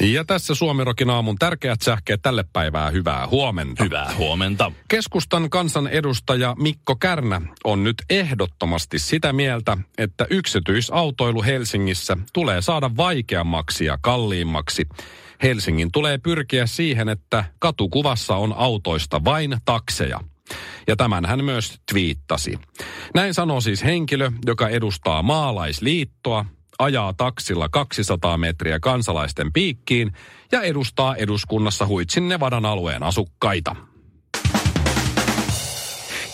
Ja tässä Suomirokin aamun tärkeät sähkeet tälle päivää. Hyvää huomenta. Hyvää huomenta. Keskustan kansanedustaja Mikko Kärnä on nyt ehdottomasti sitä mieltä, että yksityisautoilu Helsingissä tulee saada vaikeammaksi ja kalliimmaksi. Helsingin tulee pyrkiä siihen, että katukuvassa on autoista vain takseja. Ja tämän hän myös twiittasi. Näin sanoo siis henkilö, joka edustaa maalaisliittoa, ajaa taksilla 200 metriä kansalaisten piikkiin ja edustaa eduskunnassa Huitsin Nevadan alueen asukkaita.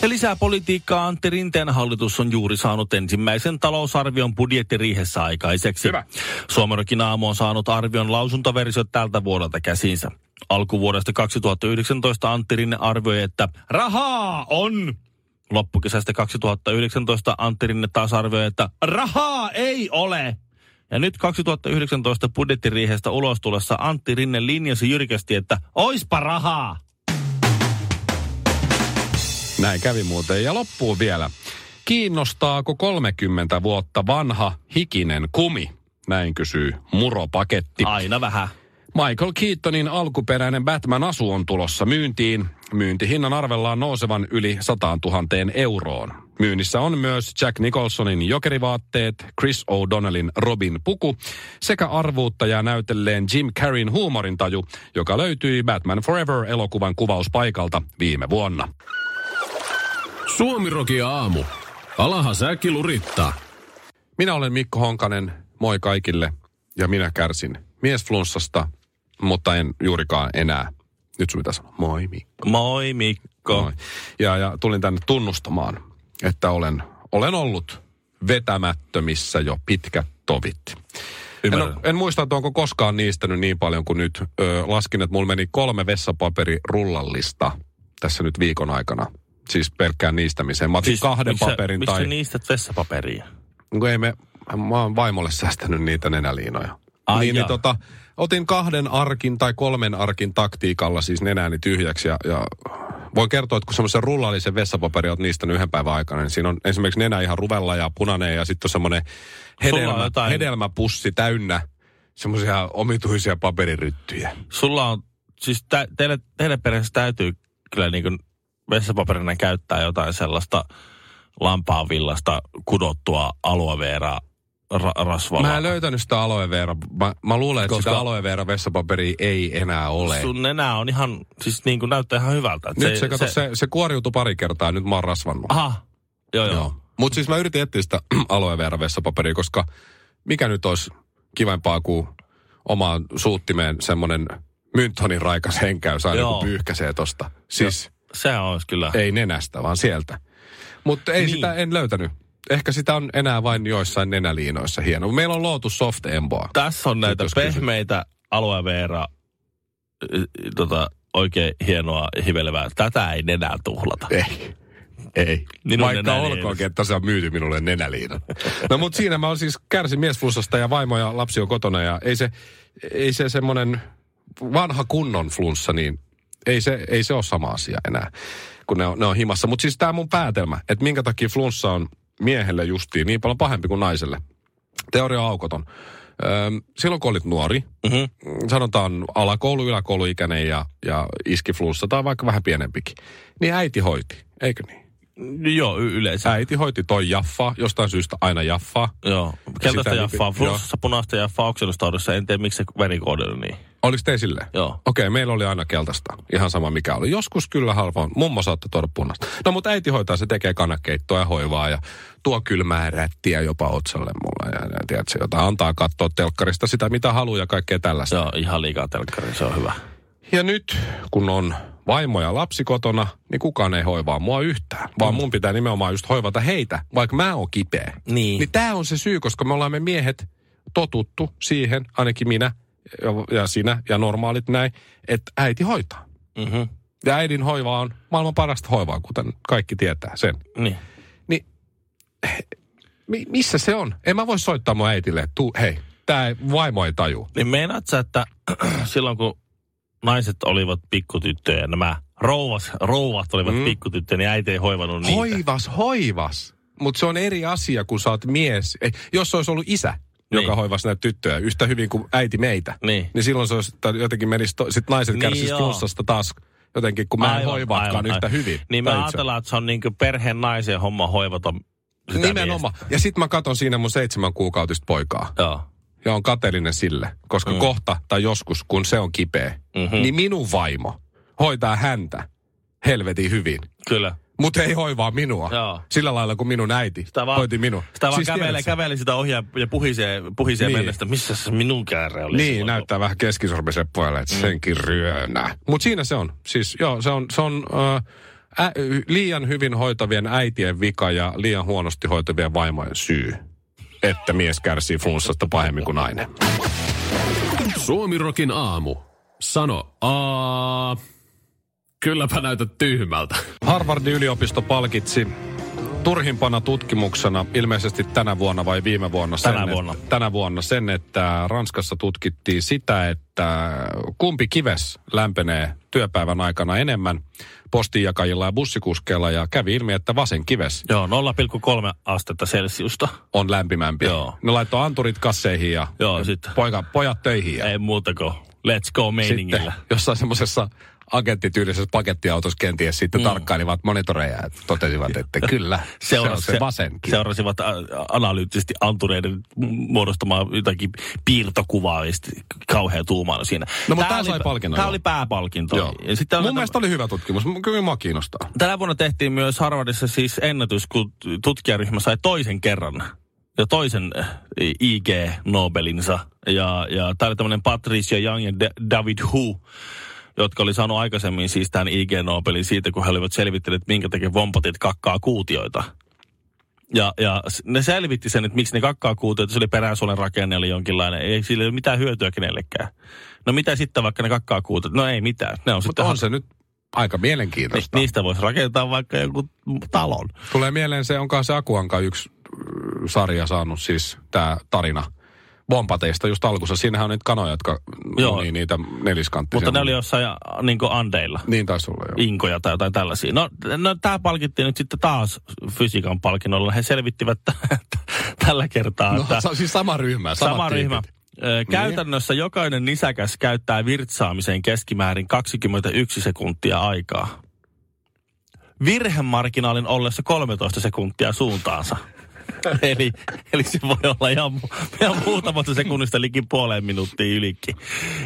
Ja lisää politiikkaa Antti Rinteen hallitus on juuri saanut ensimmäisen talousarvion budjettiriihessä aikaiseksi. Hyvä. Suomerokin aamu on saanut arvion lausuntoversiot tältä vuodelta käsinsä. Alkuvuodesta 2019 Antti Rinne arvioi, että rahaa on. Loppukesästä 2019 Antti Rinne taas arvioi, että rahaa ei ole. Ja nyt 2019 budjettiriihestä ulos tullessa Antti Rinne linjasi jyrkästi, että oispa rahaa. Näin kävi muuten. Ja loppuun vielä. Kiinnostaako 30 vuotta vanha hikinen kumi? Näin kysyy muropaketti. Aina vähän. Michael Keatonin alkuperäinen Batman-asu on tulossa myyntiin. Myyntihinnan arvellaan nousevan yli 100 000 euroon. Myynnissä on myös Jack Nicholsonin jokerivaatteet, Chris O'Donnellin Robin puku sekä arvuuttaja näytelleen Jim Carreyn huumorintaju, joka löytyi Batman Forever-elokuvan kuvauspaikalta viime vuonna. Suomiroki aamu. Alaha säkki lurittaa. Minä olen Mikko Honkanen, moi kaikille, ja minä kärsin miesflunssasta, mutta en juurikaan enää. Nyt sun pitää sanoa, moi Mikko. Moi Mikko. Moi. Ja, ja tulin tänne tunnustamaan, että olen, olen ollut vetämättömissä jo pitkät tovit. En, Ymmärrän. en muista, että onko koskaan niistänyt niin paljon kuin nyt. Ö, laskin, että mulla meni kolme vessapaperirullallista tässä nyt viikon aikana. Siis pelkkään niistämiseen. Mä otin siis, kahden miksi sä- paperin miksi tai... niistät vessapaperia? Kun ei me, mä oon vaimolle säästänyt niitä nenäliinoja. Ai niin, niin tota, otin kahden arkin tai kolmen arkin taktiikalla siis nenääni tyhjäksi ja, ja voin kertoa, että kun semmoisen rullallisen vessapaperi oot niistä yhden päivän aikana, niin siinä on esimerkiksi nenä ihan ruvella ja punainen ja sitten on semmoinen hedelmä, jotain- hedelmäpussi täynnä semmoisia omituisia paperiryttyjä. Sulla on, siis tä, teille, teille perheessä täytyy kyllä niin kuin vessapaperina käyttää jotain sellaista lampaanvillasta kudottua aloe vera ra, rasvalla. Mä en löytänyt sitä aloe vera. Mä, mä luulen, että Koska- sitä aloe vera vessapaperia ei enää ole. Sun nenä on ihan, siis niin kuin näyttää ihan hyvältä. Nyt se, se, kato, se, se kuoriutui pari kertaa, nyt mä oon rasvannut. Aha, joo joo. Joo. Mutta siis mä yritin etsiä sitä aloe vera vessapaperia, koska mikä nyt olisi kivempaa kuin omaan suuttimeen semmoinen myntonin raikas henkäys aina Joo. kun pyyhkäsee tosta. Siis Se olisi kyllä. ei nenästä, vaan sieltä. Mutta ei niin. sitä, en löytänyt. Ehkä sitä on enää vain joissain nenäliinoissa hieno. Meillä on Lotus Soft Emboa. Tässä on näitä kysyt. pehmeitä aloe vera, y- y- tota, oikein hienoa hivelevää. Tätä ei nenää tuhlata. Ei. Ei. Minun Vaikka olkoonkin, että se on myyty minulle nenäliinan. No mutta siinä mä oon siis kärsin miesflussasta ja vaimo ja lapsi on kotona ja ei se, ei se semmonen vanha kunnon flunssa, niin ei se, ei se ole sama asia enää, kun ne on, ne on himassa. Mutta siis tämä mun päätelmä, että minkä takia flunssa on miehelle justiin niin paljon pahempi kuin naiselle. Teoria on aukoton. Öö, silloin kun olit nuori, Mm-hmm. sanotaan alakoulu, yläkouluikäinen ja, ja iski flunssa tai vaikka vähän pienempikin, niin äiti hoiti, eikö niin? Joo, yleensä. Äiti hoiti toi Jaffaa, jostain syystä aina Jaffaa. Joo. Keltaista Sitä- jaffaa, joo. flunssassa punaista jaffaa oksennustaudissa. En tiedä, miksi se verikoodi on niin. Oliko te silleen? Joo. Okei, meillä oli aina keltaista. Ihan sama mikä oli. Joskus kyllä halva. Mummo saattoi tuoda punaista. No mutta äiti hoitaa, se tekee kannakeittoa ja hoivaa ja tuo kylmää rättiä jopa otsalle mulle. Ja, ja tiedätkö, jota antaa katsoa telkkarista sitä mitä haluaa ja kaikkea tällaista. Joo, ihan liikaa telkkari, se on hyvä. Ja nyt, kun on vaimo ja lapsi kotona, niin kukaan ei hoivaa mua yhtään. Vaan mun pitää nimenomaan just hoivata heitä, vaikka mä oon kipeä. Niin. Niin tää on se syy, koska me ollaan me miehet totuttu siihen, ainakin minä ja, ja sinä ja normaalit näin, että äiti hoitaa. Mm-hmm. Ja äidin hoiva on maailman parasta hoivaa, kuten kaikki tietää sen. Niin. Niin Mi- missä se on? En mä voi soittaa mun äitille, että hei, tää vaimo ei taju. Niin meinaat sä, että silloin kun naiset olivat pikkutyttöjä nämä rouvas, rouvat olivat Mm. pikkutyttöjä, niin äiti ei hoivannut niitä. Hoivas, hoivas. Mutta se on eri asia, kun sä oot mies. Ei, jos se olisi ollut isä, Niin. joka hoivasi näitä tyttöjä yhtä hyvin kuin äiti meitä, Niin. niin silloin se olisi, jotenkin menisi, to, sit naiset Niin kärsisi joo. flunssasta taas jotenkin, kun mä en Aivan, hoivaakaan aivan, yhtä aivan. hyvin. Niin itse. ajatellaan, että se on niin perheen naisen homma hoivata sitä Nimenomaan. Ja sit mä katon siinä mun seitsemän kuukautista poikaa. miestä. Joo. Ja on kateellinen sille, koska Mm. kohta tai joskus, kun se on kipeä, Mhm. niin minun vaimo hoitaa häntä helvetin hyvin. Kyllä. Mutta ei hoivaa minua. Joo. Sillä lailla kuin minun äiti Sitä vaan- hoiti minua. Sitä vaan Siis kävelee, kävelee sitä ohjaa ja puhisee, puhisee Niin. mennestä. Missä se minun käärä oli? Niin, silloin, näyttää vähän keskisormisen puolelle, että senkin ryönä. Mutta siinä se on. Siis joo, se on, se on äh, ä, liian hyvin hoitavien äitien vika ja liian huonosti hoitavien vaimojen syy, että mies kärsii flunssasta pahemmin kuin nainen. Suomirokin aamu. Sano aa. Kylläpä näytät tyhmältä. Harvardin yliopisto palkitsi turhimpana tutkimuksena ilmeisesti tänä vuonna vai viime vuonna sen, Tänä vuonna. Että, tänä vuonna sen, että Ranskassa tutkittiin sitä, että kumpi kives lämpenee työpäivän aikana enemmän postinjakajilla ja bussikuskeilla ja kävi ilmi, että vasen kives Joo, 0,3 astetta Celsiusta. on lämpimämpi. Joo. Ne laittoi anturit kasseihin ja Joo, sitten. poika, pojat töihin. Ja Ei muuta kuin let's go sitten meiningillä. jossain semmoisessa agenttityylisessä pakettiautossa kenties sitten mm. tarkkailivat monitoreja ja totesivat, että kyllä, se on se vasenkin. Seurasivat analyyttisesti antureiden muodostamaa jotakin piirtokuvaa ja sitten kauhea tuumailla siinä. No, mutta tää oli- sai palkinnon, Tämä oli pääpalkinto. Joo. Ja sitten Mun mielestä oli hyvä tutkimus. Kyllä mua kiinnostaa. Tänä vuonna tehtiin myös Harvardissa siis ennätys, kun tutkijaryhmä sai toisen kerran ja toisen äh, IG Nobelinsa. Ja, ja tämä oli tämmöinen Patricia Young ja Da- David Hu, jotka oli saanut aikaisemmin siis tämän IG Nobelin siitä, kun he olivat selvittäneet, minkä takia vompatit kakkaa kuutioita. Ja, ja ne selvitti sen, että miksi ne kakkaa kuutioita, se oli peräsuolen rakenne, oli jonkinlainen. Ei sillä ole mitään hyötyä kenellekään. No mitä sitten vaikka ne kakkaa kuutiot? No ei mitään. Ne on Mutta sitten on se nyt aika mielenkiintoista. Ni, niistä voisi rakentaa vaikka joku talon. Tulee mieleen se, onkaan se Akuanka yksi äh, sarja saanut siis tämä tarina Bompateista just alkussa. Siinähän on niitä kanoja, jotka Joo. munii niitä neliskanttisia. Mutta ne oli jossain niin Andeilla. Niin taisi olla, joo. Inkoja tai jotain tällaisia. No, no tämä palkittiin nyt sitten taas fysiikan palkinnolla. He selvittivät että tällä kertaa, No, että se on siis sama ryhmä. sama ryhmä. Ö, Käytännössä jokainen nisäkäs käyttää virtsaamiseen keskimäärin 21 sekuntia aikaa. Virhemarginaalin ollessa 13 sekuntia suuntaansa. eli, eli se voi olla ihan, ihan muutamasta sekunnista liki puoleen minuuttia ylikin.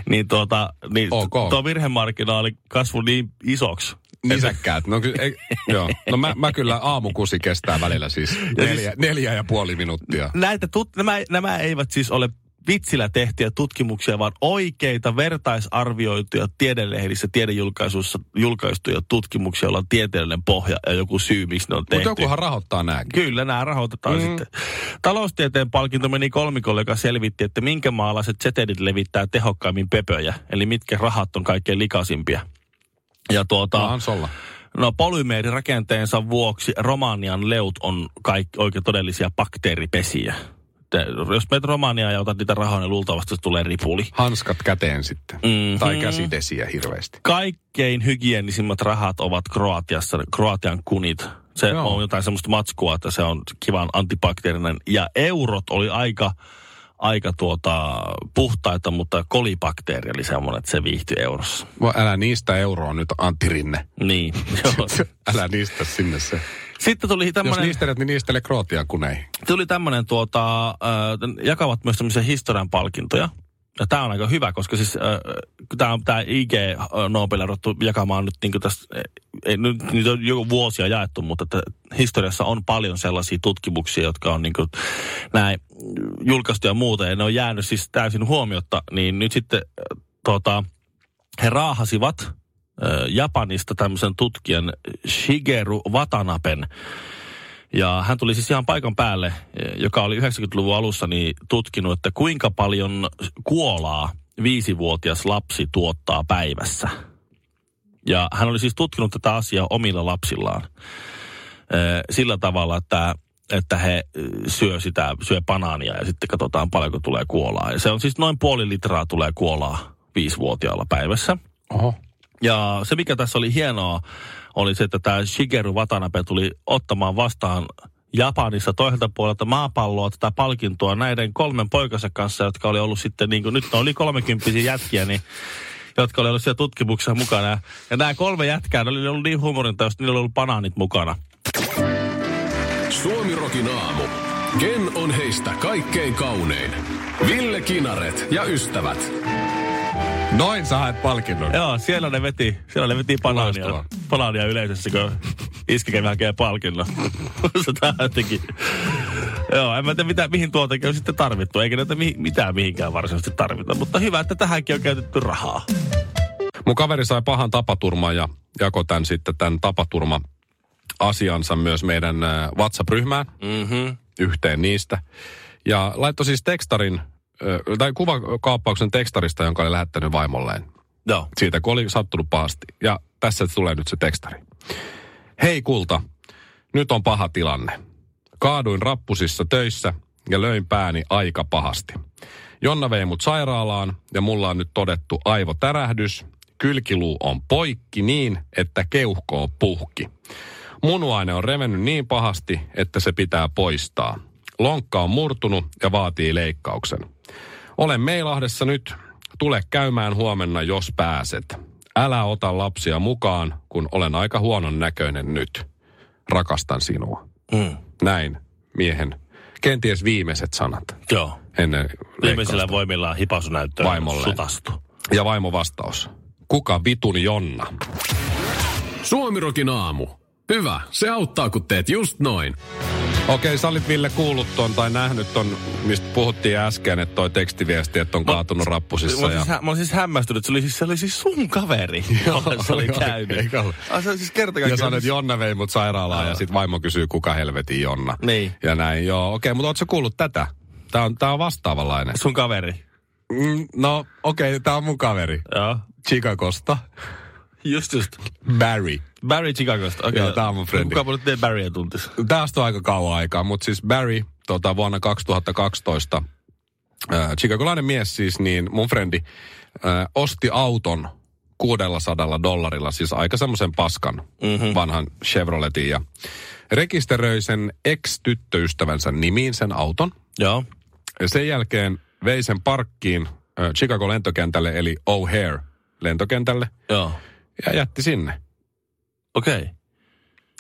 Niin, tuota, niin Ok. tuo virhemarginaali kasvoi niin isoksi. Nisäkkäät. No, ky- ei, joo. no mä, mä kyllä aamukusi kestää välillä siis neljä, neljä ja puoli minuuttia. Näitä tut, nämä, nämä eivät siis ole vitsillä tehtyjä tutkimuksia, vaan oikeita vertaisarvioituja tiedelehdissä, tiedejulkaisuissa julkaistuja tutkimuksia, joilla on tieteellinen pohja ja joku syy, miksi ne on tehty. Mutta jokuhan rahoittaa nääkin. Kyllä, nämä rahoitetaan Mm. sitten. Taloustieteen palkinto meni kolmikolle, joka selvitti, että minkä maalaiset setelit levittää tehokkaimmin pöpöjä, eli mitkä rahat on kaikkein likaisimpia. Ja tuota, No. No polymeerirakenteensa vuoksi Romanian leut on kaikki oikein todellisia bakteeripesiä. Te, jos menet Romaniaan ja otat niitä rahoja, niin luultavasti tulee ripuli. Hanskat käteen sitten. Mhm. Tai käsidesiä hirveästi. Kaikkein hygienisimmat rahat ovat Kroatiassa, Kroatian kunit. Se Joo. On jotain semmoista matskua, että se on kivan antibakteerinen. Ja eurot oli aika, aika tuota, puhtaita, mutta kolibakteeri oli semmoinen, että se viihtyi eurossa. Älä niistä euroa nyt, Antti Rinne. Niin, joo. Älä niistä sinne se. Sitten tuli Jos tämmöinen... niistelet, niin niistele Kroatian kuneihin. tuli tämmöinen, tuota, äh, jakavat myös tämmöisiä historian palkintoja. Ja tämä on aika hyvä, koska siis äh, tämä on tämä IG Nobel ruvettu jakamaan nyt niin tässä, ei, nyt niitä on jo vuosia jaettu, mutta että historiassa on paljon sellaisia tutkimuksia, jotka on niin kuin, näin julkaistu ja muuta, ja ne on jäänyt siis täysin huomiotta, niin nyt sitten äh, tuota, he raahasivat Japanista tämmöisen tutkijan Shigeru Watanaben, ja hän tuli siis ihan paikan päälle, joka oli 90-luvun alussa niin tutkinut, että kuinka paljon kuolaa viisivuotias lapsi tuottaa päivässä. Ja hän oli siis tutkinut tätä asiaa omilla lapsillaan. Ö, Sillä tavalla, että että he ö, syö sitä, syö banaania ja sitten katsotaan paljonko tulee kuolaa. Ja se on siis noin puoli litraa tulee kuolaa viisivuotiaalla päivässä. Oho. Ja se, mikä tässä oli hienoa, oli se, että tämä Shigeru Watanabe tuli ottamaan vastaan Japanissa toiselta puolelta maapalloa tätä palkintoa näiden kolmen poikansa kanssa, jotka oli ollut sitten, niin kuin, nyt ne oli kolmekymppisiä jätkiä, niin jotka oli ollut siellä tutkimuksessa mukana. Ja, nämä kolme jätkää, ne oli ollut niin huumorintaista, niillä oli ollut banaanit mukana. Suomirokin aamu. Ken on heistä kaikkein kaunein? Ville Kinaret ja ystävät. Noin sä haet palkinnon. Joo, siellä ne veti, siellä ne veti banaania, banaania yleisössä, kun iskikevään hakee palkinnon. se tää jotenkin... Joo, en mä tiedä mitä, mihin tuotakin on sitten tarvittu, eikä näitä mi- mitään mihinkään varsinaisesti tarvita. Mutta hyvä, että tähänkin on käytetty rahaa. Mun kaveri sai pahan tapaturman ja jako tämän sitten tämän tapaturma asiansa myös meidän äh, WhatsApp-ryhmään, Mhm. yhteen niistä. Ja laittoi siis tekstarin, tai kuvakaappauksen tekstarista, jonka oli lähettänyt vaimolleen. Joo. Siitä, kun oli sattunut pahasti. Ja tässä tulee nyt se tekstari. Hei kulta, nyt on paha tilanne. Kaaduin rappusissa töissä ja löin pääni aika pahasti. Jonna vei mut sairaalaan ja mulla on nyt todettu aivotärähdys. Kylkiluu on poikki niin, että keuhko on puhki. Munuaine on revennyt niin pahasti, että se pitää poistaa. Lonkka on murtunut ja vaatii leikkauksen. Olen Meilahdessa nyt. Tule käymään huomenna, jos pääset. Älä ota lapsia mukaan, kun olen aika huonon näköinen nyt. Rakastan sinua. Mm. Näin miehen kenties viimeiset sanat Joo. ennen Viimeisillä voimillaan hipasunäyttöä Vaimolleen. sutastu. Ja vaimo vastaus. Kuka vitun Jonna? Suomirokin aamu. Hyvä, se auttaa kun teet just noin. Okei, sä olit Ville kuullut ton tai nähnyt ton, mistä puhuttiin äsken, että toi tekstiviesti, että on kaatunut rappusissa. Mä olin, Ja... siis, mä olin siis hämmästynyt, se oli siis, se oli siis sun kaveri, jolle se oli käynyt. Ai, se siis kerta Ja sanoit, että Jonna vei mut sairaalaan ja sit vaimo kysyy, kuka helvetin Jonna. Niin. Ja näin, joo. Okei, mutta ootko kuullut tätä? Tää on, tää on vastaavanlainen. Sun kaveri. Mm, no, okei, tää on mun kaveri. Joo. Chicagosta. Just just. Barry. Barry Chicagosta. Okay. Joo, tää on mun frendi. Kuka nyt Barryä tuntis? Tästä on aika kauan aikaa, mutta siis Barry tota, vuonna 2012, äh, chicagolainen mies siis, niin mun frendi äh, osti auton 600 dollarilla, siis aika semmoisen paskan mm-hmm. vanhan Chevroletin ja rekisteröi sen ex-tyttöystävänsä nimiin sen auton. Joo. Ja sen jälkeen vei sen parkkiin äh, Chicago lentokentälle eli O'Hare lentokentälle Joo. ja jätti sinne. Okei. Okay.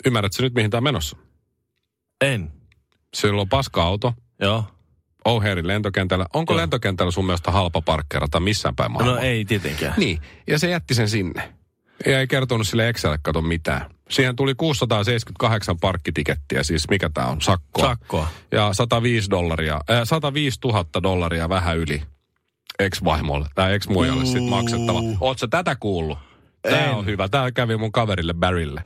Ymmärrätkö nyt mihin tämä on menossa? En. Sillä on paska-auto, Joo. O'Harein lentokentällä. Onko Joo. lentokentällä sun mielestä halpa parkkeerata missään päin maailmaa? No ei tietenkään. Niin, ja se jätti sen sinne. Ja ei kertonut sille Excel kato mitään. Siihen tuli 678 parkkitikettiä, siis mikä tämä on, sakkoa. Sakkoa. Ja 105 dollaria, äh, 105 000 dollaria vähän yli ex-vaimolle, tai ex-muijalle sitten maksettava. Ootko tätä kuullut? Tämä En. on hyvä. Tämä kävi mun kaverille Barrylle.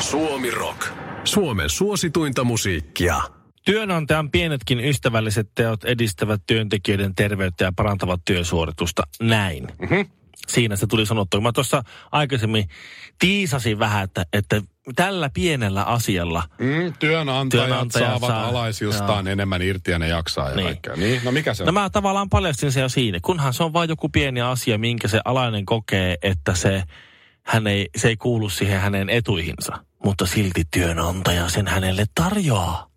Suomi Rock. Suomen suosituinta musiikkia. Työnantajan pienetkin ystävälliset teot edistävät työntekijöiden terveyttä ja parantavat työsuoritusta. Näin. Mm-hmm. Siinä se tuli sanottua. Mä tuossa aikaisemmin tiisasin vähän, että, että tällä pienellä asialla Mm, työnantajat, Työnantajat saavat saa- alaisiltaan enemmän irti ja ne jaksaa ja Niin. kaikkea. Niin, no mikä se on? No mä tavallaan paljastin sen jo siinä, kunhan se on vain joku pieni asia, minkä se alainen kokee, että se, hän ei, se ei kuulu siihen hänen etuihinsa, mutta silti työnantaja sen hänelle tarjoaa.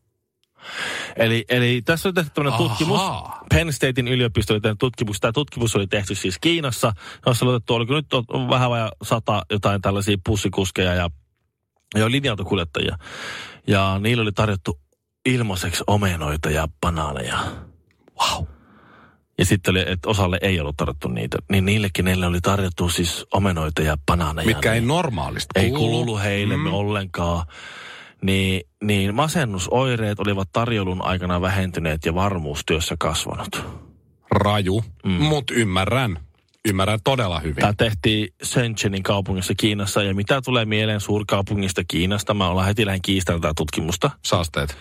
Eli, eli tässä on tehty tämmöinen tutkimus. Penn Statein yliopisto tutkimus. Tämä tutkimus oli tehty siis Kiinassa, jossa oli otettu, oliko nyt on vähän vajaa sata jotain tällaisia pussikuskeja ja, ja linja-autokuljettajia. Ja niillä oli tarjottu ilmaiseksi omenoita ja banaaneja. Wow. Ja sitten oli, että osalle ei ollut tarjottu niitä. Niin niillekin neille oli tarjottu siis omenoita ja banaaneja. Mitkä ei niin normaalisti ei kuulu. heille mm. ollenkaan. Niin, niin masennusoireet olivat tarjoulun aikana vähentyneet ja varmuustyössä kasvanut. Raju, mm. mutta ymmärrän. Ymmärrän todella hyvin. Tämä tehtiin Shenzhenin kaupungissa Kiinassa ja mitä tulee mieleen suurkaupungista Kiinasta, mä ollaan heti lähden kiistämään tätä tutkimusta. Saasteet.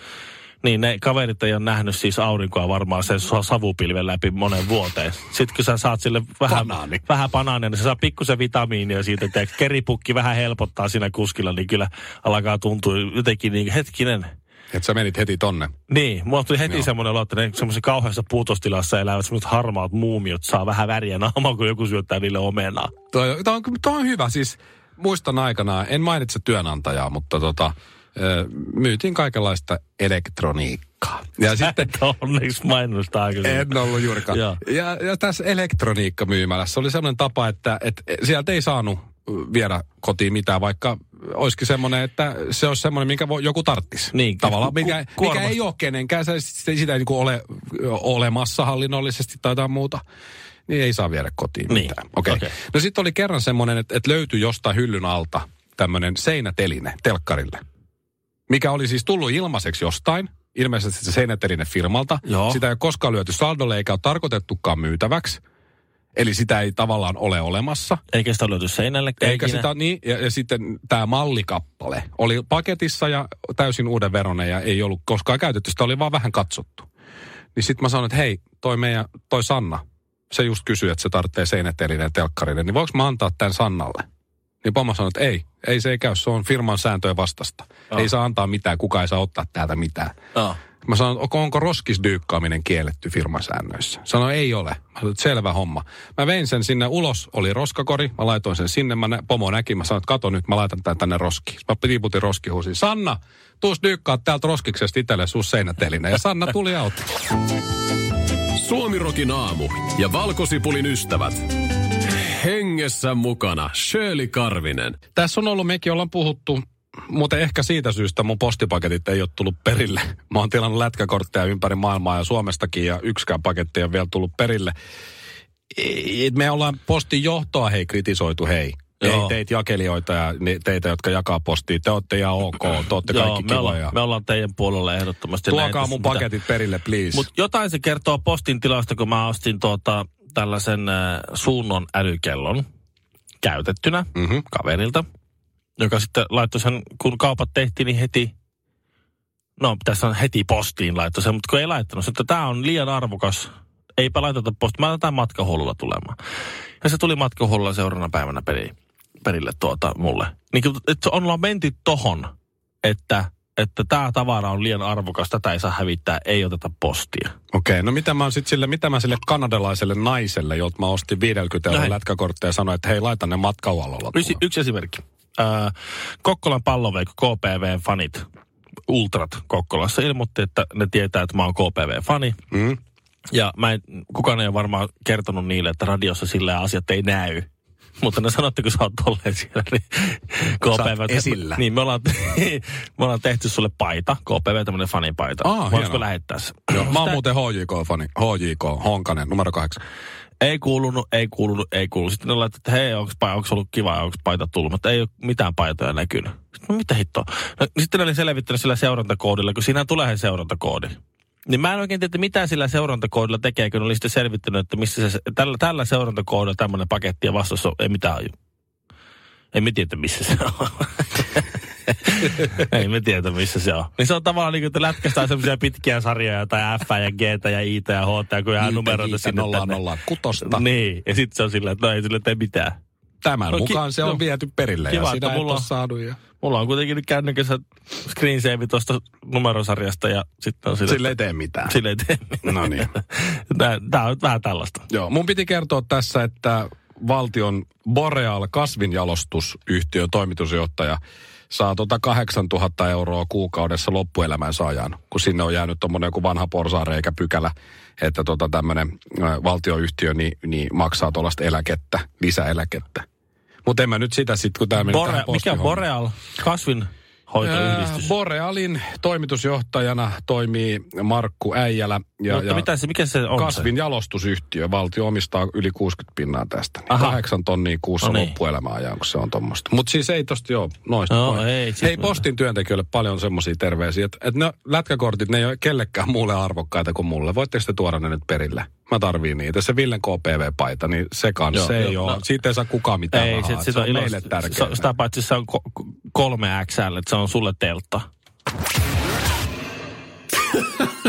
Niin ne kaverit ei ole nähnyt siis aurinkoa varmaan sen sa- savupilven läpi monen vuoteen. Sitten kun sä saat sille vähän, Banaani. vähän banaania, niin se saa pikkusen vitamiinia siitä, että keripukki vähän helpottaa siinä kuskilla, niin kyllä alkaa tuntua jotenkin niin hetkinen. Että sä menit heti tonne. Niin, mulla tuli heti Joo. semmoinen olo, että ne semmoisessa kauheassa puutostilassa elävät semmoiset harmaat muumiot saa vähän väriä naamaan, kun joku syöttää niille omenaa. Toi, toi, on, toi on hyvä. Siis muistan aikanaan, en mainitse työnantajaa, mutta tota, myytiin kaikenlaista elektroniikkaa. Ja sitten Onneksi mainosta aikaisemmin. en ollut juurikaan. Joo. Ja, ja tässä elektroniikkamyymälässä oli sellainen tapa, että, että sieltä ei saanut viedä kotiin mitään, vaikka olisikin semmoinen, että se olisi semmoinen, minkä voi, joku tarttisi. Niin, Tavallaan, mikä, ku- mikä ei ole kenenkään, se, sitä ei niinku ole olemassa hallinnollisesti tai jotain muuta. Niin ei saa viedä kotiin Niin, mitään. Okei. okei. No sitten oli kerran semmoinen, että, että löytyi jostain hyllyn alta tämmöinen seinäteline telkkarille. Mikä oli siis tullut ilmaiseksi jostain, ilmeisesti se seinäteline firmalta. Joo. Sitä ei ole koskaan lyöty saldolle eikä ole tarkoitettukaan myytäväksi. Eli sitä ei tavallaan ole olemassa. Eikä sitä löyty seinälle. Eikä ikinä. sitä, niin, ja, ja sitten tämä mallikappale oli paketissa ja täysin uuden veronen ja ei ollut koskaan käytetty. Sitä oli vaan vähän katsottu. Niin sitten mä sanoin, että hei, toi meidän, toi Sanna, se just kysyi, että se tarvitsee seinätelineen ja telkkarille, niin voiko mä antaa tämän Sannalle? Niin pomma sanoi, että ei, ei se ei käy, se on firman sääntöjen vastasta. Ah. Ei saa antaa mitään, kukaan ei saa ottaa täältä mitään. Joo. Mä sanoin, onko, onko roskisdyykkaaminen kielletty firmasäännöissä? Sanoin, ei ole. Mä sanoin, että selvä homma. Mä vein sen sinne ulos, oli roskakori, mä laitoin sen sinne, mä nä, pomo näki, mä sanoin, että kato nyt, mä laitan tämän tänne roskiin. Mä tiputin roskihuusiin. Sanna, tuus dyykkaa täältä roskiksesta itselle suus seinäteline. Ja Sanna tuli auto. Suomirokin aamu ja valkosipulin ystävät. Hengessä mukana Shirley Karvinen. Tässä on ollut, mekin ollaan puhuttu, mutta ehkä siitä syystä mun postipaketit ei ole tullut perille. Mä oon tilannut lätkäkortteja ympäri maailmaa ja Suomestakin ja yksikään paketti ei ole vielä tullut perille. Ei- Me ollaan postin johtoa hei kritisoitu hei. Ei Joo. teitä jakelijoita ja ne- teitä, jotka jakaa postia. Te olette ihan ok, te olette Joo, kaikki me kivoja. me ollaan teidän puolella ehdottomasti. Tuokaa Näitä mun mitä- paketit perille, please. Mutta jotain se kertoo postin tilasta, kun mä ostin tuota, tällaisen äh, suunnon älykellon käytettynä mm-hmm. kaverilta, joka sitten laittoi sen, kun kaupat tehtiin, niin heti, no tässä on heti postiin laittoi sen, mutta kun ei laittanut, että tämä on liian arvokas, eipä laiteta postiin, mä laitan matkahuolulla tulemaan. Ja se tuli matkahuolulla seuraavana päivänä peri, perille tuota mulle. Niin että ollaan menty tohon, että että tämä tavara on liian arvokas, tätä ei saa hävittää, ei oteta postia. Okei, no mitä mä, sit sille, mitä mä sille kanadalaiselle naiselle, jolta mä ostin 50 euroa lätkäkortteja ja sanoin, että hei, laita ne matkaualolla. Yksi, yksi esimerkki. Äh, Kokkolan palloveikko KPV-fanit, Ultrat Kokkolassa ilmoitti, että ne tietää, että mä oon KPV-fani. Mm. Ja mä en, kukaan ei ole varmaan kertonut niille, että radiossa sillä asiat ei näy. Mutta ne sanotte, kun sä oot tolleen siellä, niin KPV... esillä. Niin, me ollaan, me ollaan tehty sulle paita, KPV tämmönen fanipaita. Aa, Voisiko lähettää se? Joo, mä oon Sitä- muuten HJK-fani. HJK, Honkanen, numero kahdeksan. Ei kuulunut, ei kuulunut, ei kuulunut. Sitten ne laittoi, että hei, onko ollut kiva, onko paita tullut, mutta ei ole mitään paitoja näkynyt. Sitten, no mitä hittoa? No, sitten ne oli selvittänyt sillä seurantakoodilla, kun siinä tulee seurantakoodi. Niin mä en oikein tiedä, mitä sillä seurantakoodilla tekee, kun oli sitten selvittänyt, että missä se, tällä, tällä seurantakoodilla tämmöinen paketti ja vastaus on, ei mitään aju. Ei me tiedä, missä se on. ei me tiedä, missä se on. Niin se on tavallaan niin kuin, että lätkästään semmoisia pitkiä sarjoja, tai F ja G ja I ja H, ja kun jää numeroita sinne nolla nolla kutosta. Niin, ja sitten se on sillä, että no ei sille tee mitään. Tämän No ki- mukaan se on no. viety perille Kiva, ja että sinä mulla et on- saanut. Ja... Mulla on kuitenkin nyt kännykässä screen save tuosta numerosarjasta ja sitten on sillä, Sille ei tee mitään. sille ei tee mitään. No niin. Tää, tää on vähän tällaista. Joo, mun piti kertoa tässä, että valtion Boreal kasvinjalostusyhtiön toimitusjohtaja saa tota 8000 euroa kuukaudessa loppuelämän saajan, kun sinne on jäänyt tuommoinen joku vanha porsaareikä pykälä, että tota tämmöinen valtioyhtiö niin, niin maksaa tuollaista eläkettä, lisäeläkettä. Mutta en mä nyt sitä sitten, kun tämä Bore, mikä. Boreal? Kasvinhoitoyhdistys. Ää, Borealin toimitusjohtajana toimii Markku Äijälä. Ja, Mutta ja mitä se, mikä se on kasvin jalostusyhtiö. Valtio omistaa yli 60 pinnaa tästä. Niin Aha. kahdeksan tonnia kuussa No no niin. loppuelämää ajan, kun se on tuommoista. Mutta siis ei tosta joo, noista. No noin. ei, Hei, mä- postin työntekijöille paljon semmoisia terveisiä, että, että ne lätkäkortit, ne ei ole kellekään muulle arvokkaita kuin mulle. Voitteko te tuoda ne nyt perille? Mä tarviin niitä. Se Villen KPV-paita, niin se kanssa, Joo, se ei joo, ole. no. Siitä ei saa kukaan mitään Ei, rahaa. sit, sit se on ilo- meille tärkeää. Sitä paitsi se on ko- kolme XL, että se on sulle teltta.